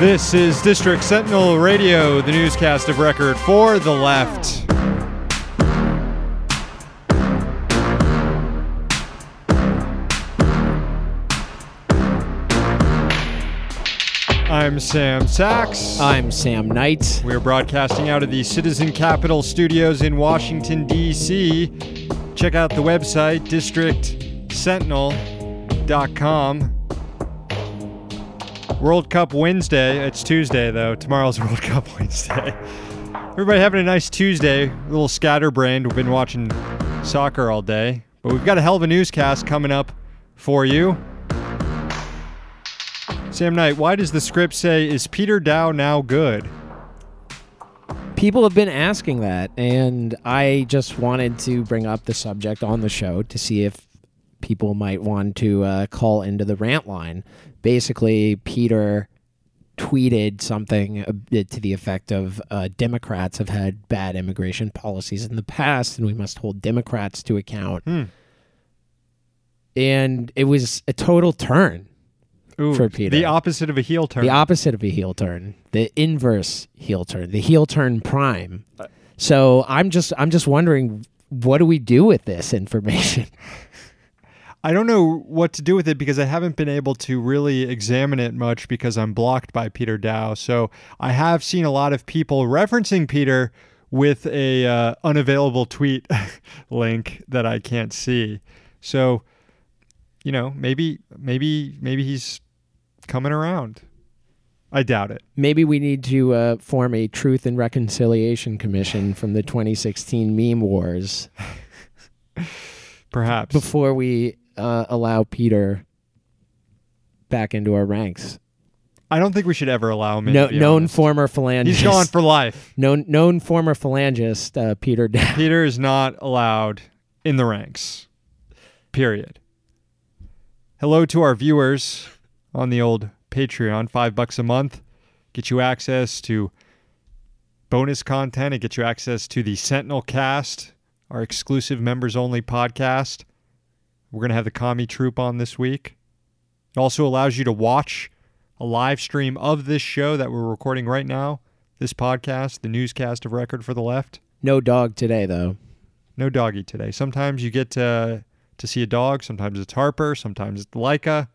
This is District Sentinel Radio, the newscast of record for the left. I'm Sam Sachs. I'm Sam Knight. We are broadcasting out of the Citizen Capital Studios in Washington, D.C. Check out the website, districtsentinel.com. World Cup Wednesday. It's Tuesday, though. Tomorrow's World Cup Wednesday. Everybody having a nice Tuesday. A little scatterbrained. We've been watching soccer all day. But we've got a hell of a newscast coming up for you. Sam Knight, why does the script say, Is Peter Daou now good? People have been asking that, and I just wanted to bring up the subject on the show to see if people might want to uh, call into the rant line. Basically, Peter tweeted something to the effect of uh, Democrats have had bad immigration policies in the past, and we must hold Democrats to account. Hmm. And it was a total turn Ooh, for Peter. The opposite of a heel turn. The opposite of a heel turn, the inverse heel turn, the heel turn prime. So I'm just I'm just wondering what do we do with this information? I don't know what to do with it because I haven't been able to really examine it much because I'm blocked by Peter Daou. So I have seen a lot of people referencing Peter with a uh, unavailable tweet link that I can't see. So, you know, maybe maybe maybe he's coming around. I doubt it. Maybe we need to uh, form a Truth and Reconciliation Commission from the 2016 meme wars Perhaps. before we uh, allow Peter back into our ranks. I don't think we should ever allow him in. No, known honest. former phalangist. He's gone for life. known known former phalangist uh, Peter Daou. Peter is not allowed in the ranks. Period. Hello to our viewers on the old Patreon, five bucks a month. Get you access to bonus content. It gets you access to the Sentinel Cast, our exclusive members only podcast. We're going to have the Commie Troop on this week. It also allows you to watch a live stream of this show that we're recording right now, this podcast, the newscast of record for the left. No dog today though. No doggy today. Sometimes you get to, to see a dog. Sometimes it's Harper. Sometimes it's Leica.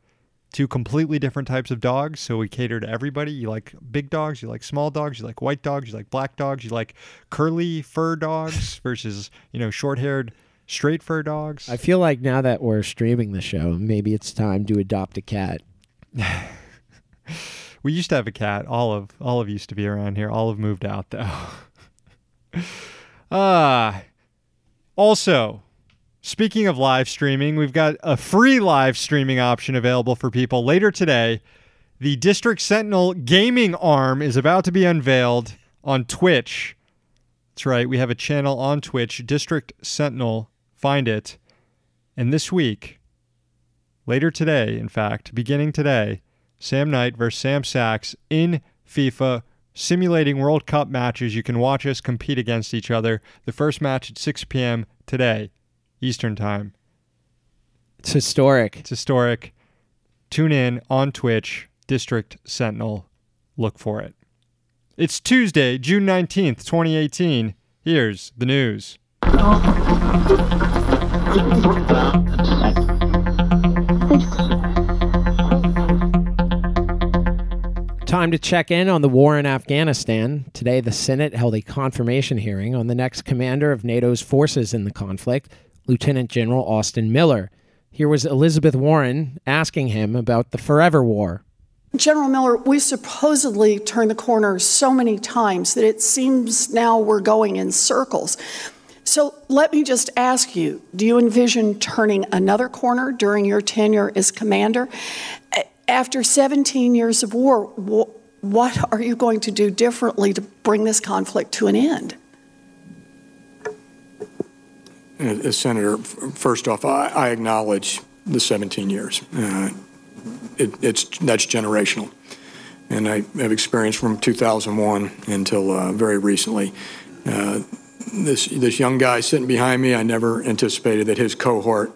Two completely different types of dogs. So we cater to everybody. You like big dogs. You like small dogs. You like white dogs. You like black dogs. You like curly fur dogs versus, you know, short haired, straight fur dogs. I feel like now that we're streaming the show, maybe it's time to adopt a cat. we used to have a cat. Olive. Olive used to be around here. Olive moved out, though. Ah. also, Speaking of live streaming, we've got a free live streaming option available for people later today. The District Sentinel gaming arm is about to be unveiled on Twitch. That's right, we have a channel on Twitch, District Sentinel. Find it. And this week, later today, in fact, beginning today, Sam Knight versus Sam Sachs in FIFA simulating World Cup matches. You can watch us compete against each other. The first match at 6 p.m. today. Eastern Time. It's historic. It's historic. Tune in on Twitch, District Sentinel. Look for it. It's Tuesday, June 19th, 2018. Here's the news. Oh Time to check in on the war in Afghanistan. Today, the Senate held a confirmation hearing on the next commander of NATO's forces in the conflict, Lieutenant General Austin Miller. Here was Elizabeth Warren asking him about the forever war. General Miller, we supposedly turned the corner so many times that it seems now we're going in circles. So let me just ask you do you envision turning another corner during your tenure as commander? After 17 years of war, what are you going to do differently to bring this conflict to an end? Uh, Senator, first off, I, acknowledge the 17 years. Uh, it, it's that's generational, and I have experience from 2001 until uh, very recently. This this young guy sitting behind me, I never anticipated that his cohort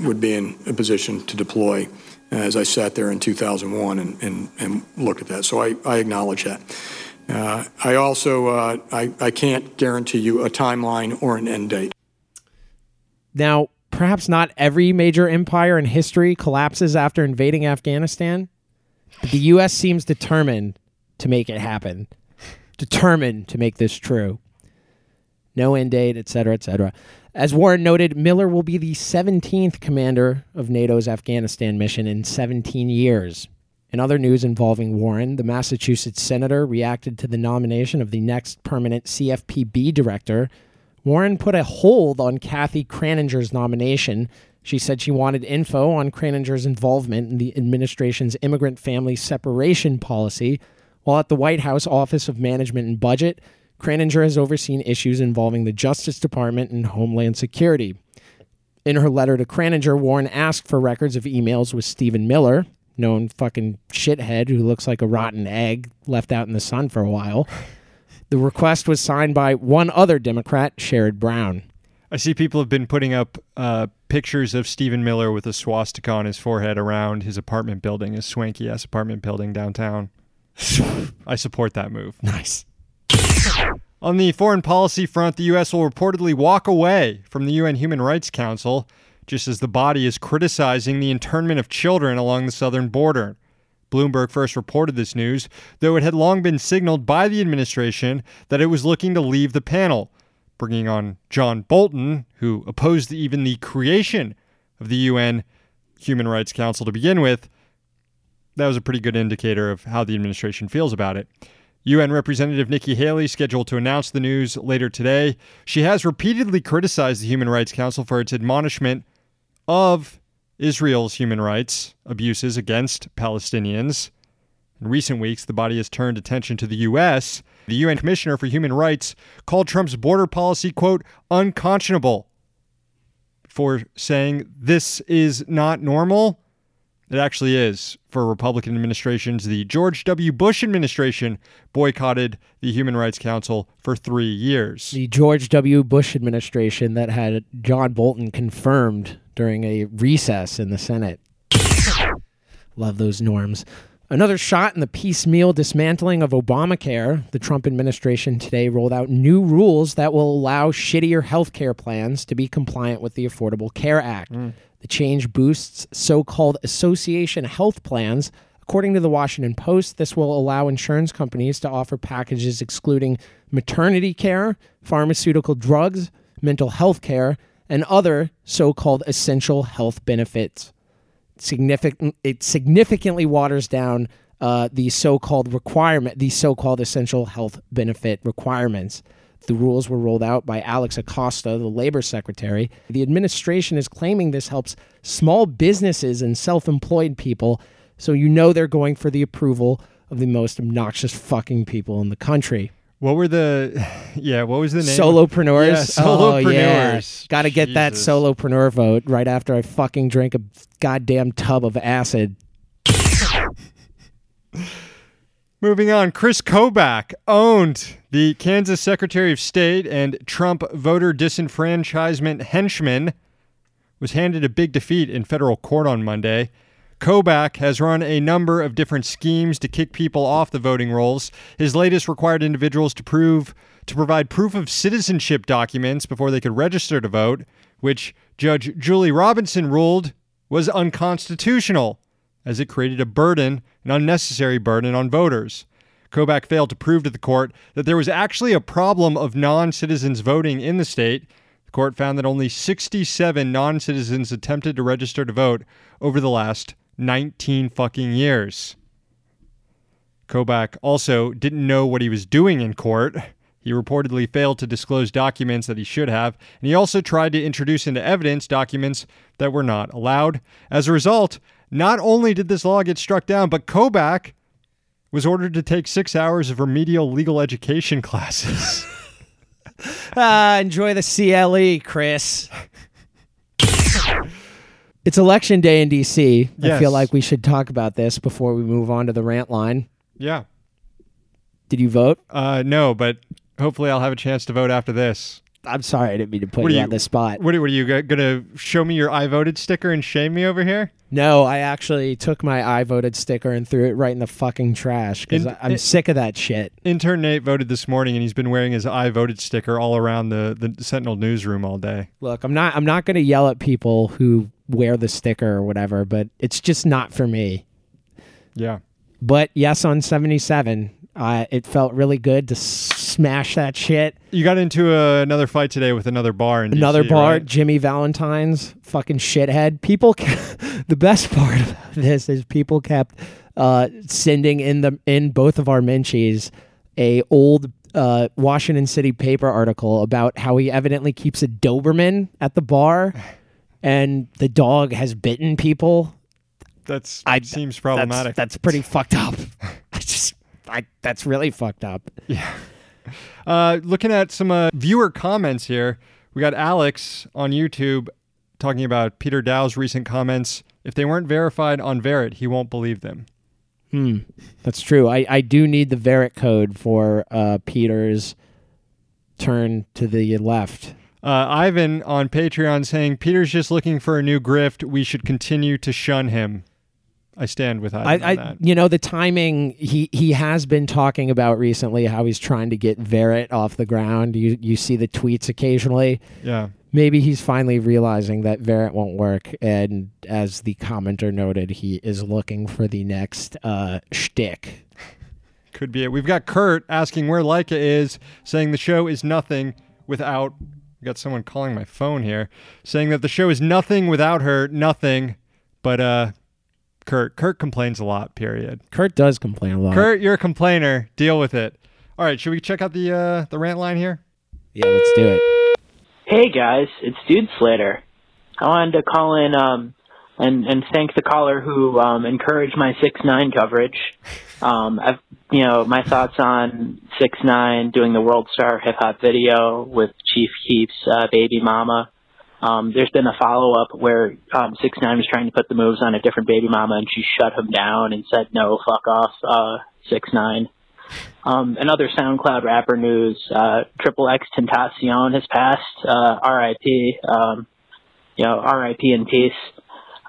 would be in a position to deploy as I sat there in 2001 and, and, and looked at that. So I, I acknowledge that. Uh, I also uh, I, I can't guarantee you a timeline or an end date. Now, perhaps not every major empire in history collapses after invading Afghanistan, but the U.S. seems determined to make it happen, determined to make this true. No end date, et cetera, et cetera. As Warren noted, Miller will be the 17th commander of NATO's Afghanistan mission in 17 years. In other news involving Warren, the Massachusetts senator reacted to the nomination of the next permanent CFPB director. Warren put a hold on Kathy Kraninger's nomination. She said she wanted info on Kraninger's involvement in the administration's immigrant family separation policy. While at the White House Office of Management and Budget, Kraninger has overseen issues involving the Justice Department and Homeland Security. In her letter to Kraninger, Warren asked for records of emails with Stephen Miller, known fucking shithead who looks like a rotten egg left out in the sun for a while. The request was signed by one other Democrat, Sherrod Brown. I see people have been putting up uh, pictures of Stephen Miller with a swastika on his forehead around his apartment building, his swanky ass apartment building downtown. I support that move. Nice. On the foreign policy front, the U.S. will reportedly walk away from the UN Human Rights Council, just as the body is criticizing the internment of children along the southern border. Bloomberg first reported this news, though it had long been signaled by the administration that it was looking to leave the panel, bringing on John Bolton, who opposed even the creation of the UN Human Rights Council to begin with. That was a pretty good indicator of how the administration feels about it. UN Representative Nikki Haley scheduled to announce the news later today. She has repeatedly criticized the Human Rights Council for its admonishment of Israel's human rights abuses against Palestinians. In recent weeks, the body has turned attention to the U.S. The UN Commissioner for Human Rights called Trump's border policy, quote, unconscionable, for saying this is not normal it actually is for Republican administrations. The George W. Bush administration boycotted the Human Rights Council for three years. The George W. Bush administration that had John Bolton confirmed during a recess in the Senate. Love those norms. Another shot in the piecemeal dismantling of Obamacare. The Trump administration today rolled out new rules that will allow shittier health care plans to be compliant with the Affordable Care Act. Mm. The change boosts so called association health plans. According to the Washington Post, this will allow insurance companies to offer packages excluding maternity care, pharmaceutical drugs, mental health care, and other so called essential health benefits. Significant, it significantly waters down uh, the so called requirement, the so called essential health benefit requirements. The rules were rolled out by Alex Acosta, the labor secretary. The administration is claiming this helps small businesses and self employed people, so you know they're going for the approval of the most obnoxious fucking people in the country. What were the, yeah, what was the name? Solopreneurs. Yeah, solopreneurs. Oh, yeah. Got to get that solopreneur vote right after I fucking drink a goddamn tub of acid. Moving on, Chris Kobach owned the Kansas Secretary of State and Trump voter disenfranchisement henchman was handed a big defeat in federal court on Monday. Kobach has run a number of different schemes to kick people off the voting rolls. His latest required individuals to prove to provide proof of citizenship documents before they could register to vote, which Judge Julie Robinson ruled was unconstitutional as it created a burden, an unnecessary burden on voters. Kobach failed to prove to the court that there was actually a problem of non citizens voting in the state. The court found that only 67 non citizens attempted to register to vote over the last 19 fucking years. Kobach also didn't know what he was doing in court. He reportedly failed to disclose documents that he should have, and he also tried to introduce into evidence documents that were not allowed. As a result, not only did this law get struck down, but Kobach was ordered to take six hours of remedial legal education classes. ah, enjoy the CLE, Chris. it's election day in DC. Yes. I feel like we should talk about this before we move on to the rant line. Yeah. Did you vote? Uh, no, but hopefully I'll have a chance to vote after this. I'm sorry, I didn't mean to put What you, you- on the spot. What, are- what are you gonna show me your I voted sticker and shame me over here? No, I actually took my I voted sticker and threw it right in the fucking trash because I'm it- sick of that shit. Intern Nate voted this morning, and he's been wearing his I voted sticker all around the the Sentinel newsroom all day. Look, I'm not I'm not going to yell at people who wear the sticker or whatever, but it's just not for me. Yeah. But yes, on 77, uh, it felt really good to smash that shit. You got into another fight today with another bar in Another DC, bar, right? Jimmy Valentine's, fucking shithead. People, ca- the best part about this is people kept uh, sending in the in both of our Minchies a old uh, Washington City paper article about how he evidently keeps a Doberman at the bar, and the dog has bitten people. That's I- seems That's, problematic. that's pretty fucked up. I just, I, that's really fucked up. Uh, looking at some uh, viewer comments here, we got Alex on YouTube talking about Peter Daou's recent comments. If they weren't verified on Verrit, he won't believe them. Hmm. That's true. I, I do need the Verrit code for uh, Peter's turn to the left. Uh, Ivan on Patreon saying Peter's just looking for a new grift. We should continue to shun him. I stand with Ivan I, I that. you know the timing he he has been talking about recently how he's trying to get Verrit off the ground. You you see the tweets occasionally. Yeah. Maybe he's finally realizing that Verrit won't work, and as the commenter noted, he is looking for the next uh, shtick. Could be it. We've got Kurt asking where Leica is, saying the show is nothing without. We got someone calling my phone here, saying that the show is nothing without her, nothing. But uh, Kurt, Kurt complains a lot. Period. Kurt does complain a lot. Kurt, you're a complainer. Deal with it. All right, should we check out the uh, the rant line here? Yeah, let's do it. Hey guys, it's Dude Slater. I wanted to call in um, and and thank the caller who um, encouraged my six nine coverage. Um, I've you know my thoughts on six nine doing the World Star Hip Hop video with Chief Keef's uh, baby mama. Um, there's been a follow up where um, six nine was trying to put the moves on a different baby mama and she shut him down and said no, fuck off, uh, six nine. Um, another SoundCloud rapper news, uh, Triple X Tentacion has passed, uh, RIP, um, you know, RIP in peace.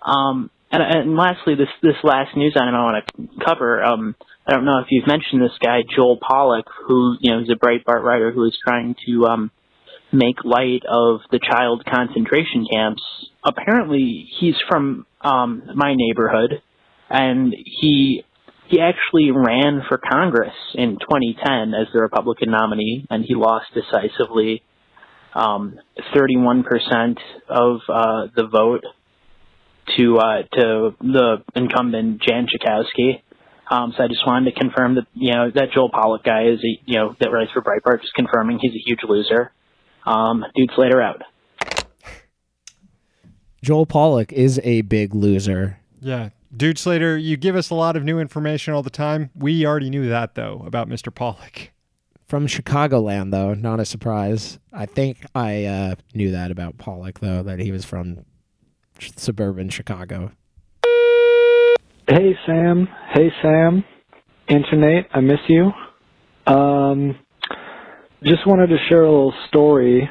Um, and, and lastly, this, this last news item I want to cover, um, I don't know if you've mentioned this guy, Joel Pollak, who, you know, is a Breitbart writer who is trying to, um, make light of the child concentration camps. Apparently, he's from, um, my neighborhood, and he he actually ran for Congress in 2010 as the Republican nominee, and he lost decisively. Um, 31% of uh, the vote to uh, to the incumbent Jan Schakowsky. Um, so I just wanted to confirm that you know that Joel Pollak guy is a, you know that writes for Breitbart, just confirming he's a huge loser. Um, dude Slater out. Joel Pollak is a big loser. Yeah. Dude Slater, you give us a lot of new information all the time. We already knew that though about Mr. Pollak. From Chicagoland, though, not a surprise. I think I uh, knew that about Pollock, though, that he was from ch- suburban Chicago. Hey Sam, hey Sam, Internet, I miss you. Um, just wanted to share a little story.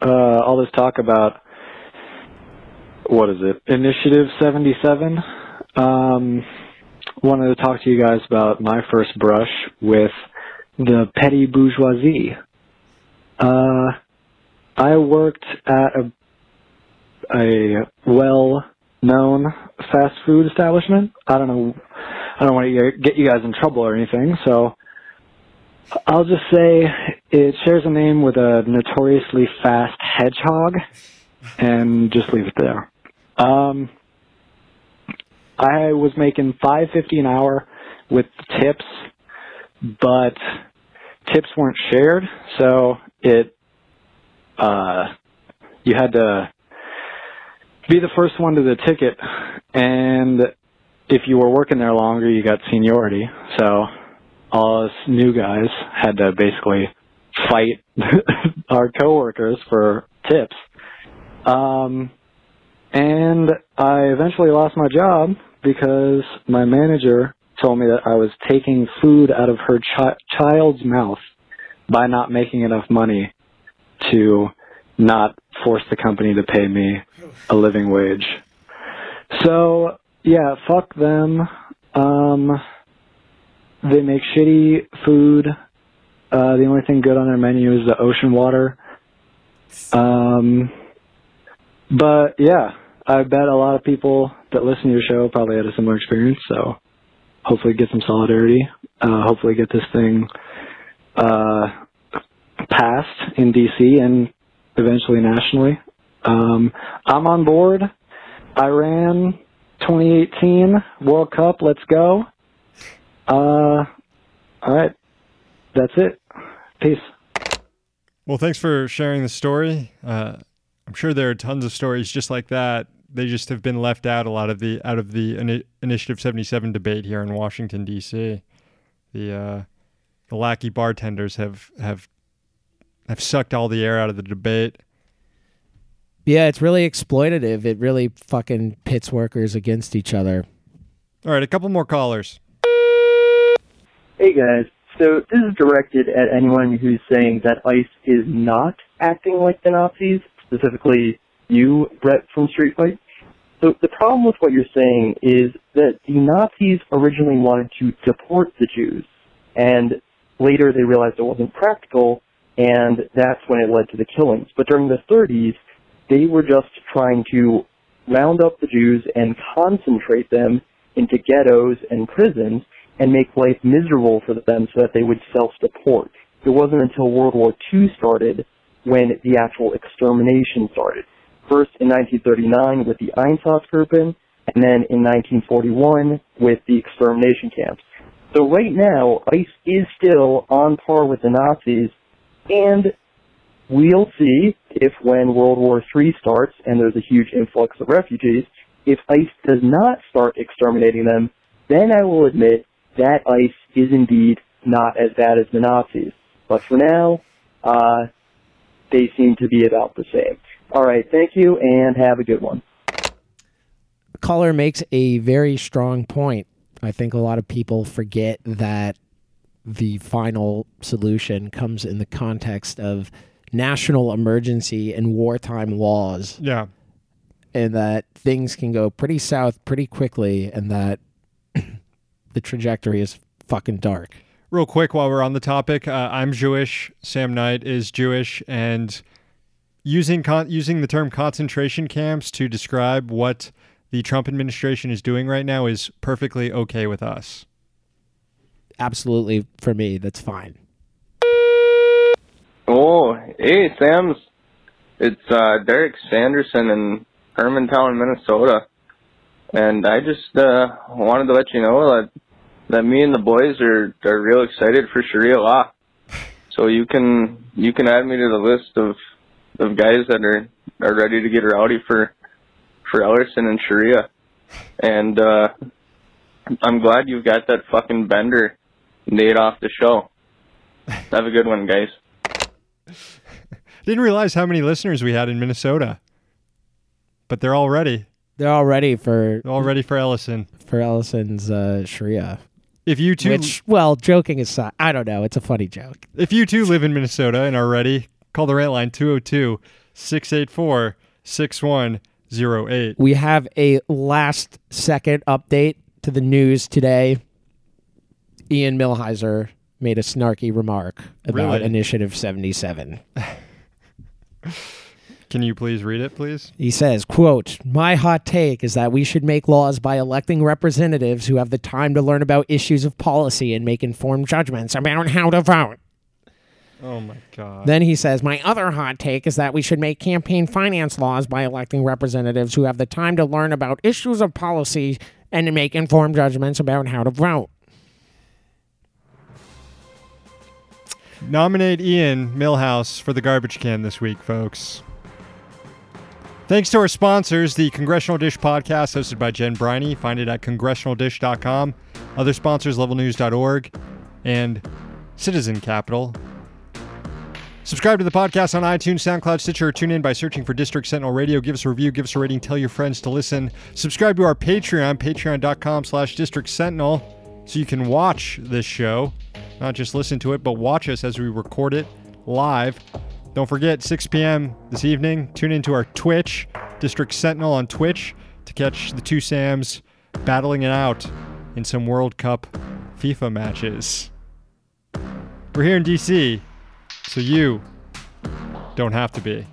Uh, all this talk about what is it? Initiative 77. Um, wanted to talk to you guys about my first brush with the petty bourgeoisie. Uh, I worked at a a well known fast food establishment. I don't know. I don't want to get you guys in trouble or anything, so I'll just say it shares a name with a notoriously fast hedgehog, and just leave it there. Um, I was making five fifty an hour with tips, but tips weren't shared, so it uh, you had to be the first one to the ticket, and if you were working there longer, you got seniority. So all us new guys had to basically fight our coworkers for tips. Um, and I eventually lost my job because my manager told me that I was taking food out of her chi- child's mouth by not making enough money to not force the company to pay me a living wage. So yeah, fuck them. Um, they make shitty food. Uh, the only thing good on their menu is the ocean water. Um, but yeah, I bet a lot of people that listen to your show probably had a similar experience. So hopefully get some solidarity. Uh, hopefully get this thing uh, passed in DC and eventually nationally. Um, I'm on board. Iran 2018 World Cup. Let's go. Uh, all right. That's it. Peace. Well, thanks for sharing the story. Uh, I'm sure there are tons of stories just like that. They just have been left out a lot of the out of the Ini- Initiative 77 debate here in Washington D.C. The uh, the lackey bartenders have have have sucked all the air out of the debate. Yeah, it's really exploitative. It really fucking pits workers against each other. All right, a couple more callers. Hey guys, so this is directed at anyone who's saying that ICE is not acting like the Nazis, specifically you, Brett from Street Fight. So the problem with what you're saying is that the Nazis originally wanted to deport the Jews, and later they realized it wasn't practical, and that's when it led to the killings. But during the 30s, they were just trying to round up the Jews and concentrate them into ghettos and prisons and make life miserable for them so that they would self-support. It wasn't until World War II started when the actual extermination started. First in 1939 with the Einsatzgruppen, and then in 1941 with the extermination camps. So right now, ICE is still on par with the Nazis, and we'll see if when World War III starts and there's a huge influx of refugees, if ICE does not start exterminating them, then I will admit that ICE is indeed not as bad as the Nazis. But for now, uh, they seem to be about the same. All right, thank you, and have a good one. Caller makes a very strong point. I think a lot of people forget that the final solution comes in the context of national emergency and wartime laws, Yeah. and that things can go pretty south pretty quickly, and that the trajectory is fucking dark. Real quick, while we're on the topic, uh, I'm Jewish. Sam Knight is Jewish, and using con- using the term concentration camps to describe what the Trump administration is doing right now is perfectly okay with us. Absolutely, for me, that's fine. Oh, hey, Sam's. It's uh, Derek Sanderson in Hermantown, Minnesota. And I just uh, wanted to let you know that that me and the boys are are real excited for Sharia law. So you can you can add me to the list of of guys that are are ready to get rowdy for for Ellison and Sharia. And uh, I'm glad you've got that fucking bender Nate off the show. Have a good one, guys. Didn't realize how many listeners we had in Minnesota, but they're all ready. They're all ready for all ready for Ellison. for Ellison's uh, Sharia. If you two, Which, well, joking aside, I don't know. It's a funny joke. if you too live in Minnesota and are ready, call the rant line 202 684 6108. We have a last second update to the news today. Ian Millhiser made a snarky remark about Really? Initiative 77. Can you please read it, please? He says, quote, My hot take is that we should make laws by electing representatives who have the time to learn about issues of policy and make informed judgments about how to vote. Oh my God. Then he says, My other hot take is that we should make campaign finance laws by electing representatives who have the time to learn about issues of policy and to make informed judgments about how to vote. Nominate Ian Millhouse for the garbage can this week, folks. Thanks to our sponsors, the Congressional Dish podcast hosted by Jen Briney. Find it at congressionaldish.com. Other sponsors, levelnews.org and Citizen Capital. Subscribe to the podcast on iTunes, SoundCloud, Stitcher, or tune in by searching for District Sentinel Radio. Give us a review, give us a rating, tell your friends to listen. Subscribe to our Patreon, patreon.com slash District Sentinel, so you can watch this show, not just listen to it, but watch us as we record it live. Don't forget, 6 p.m. this evening, tune into our Twitch, District Sentinel on Twitch, to catch the two Sams battling it out in some World Cup FIFA matches. We're here in DC, so you don't have to be.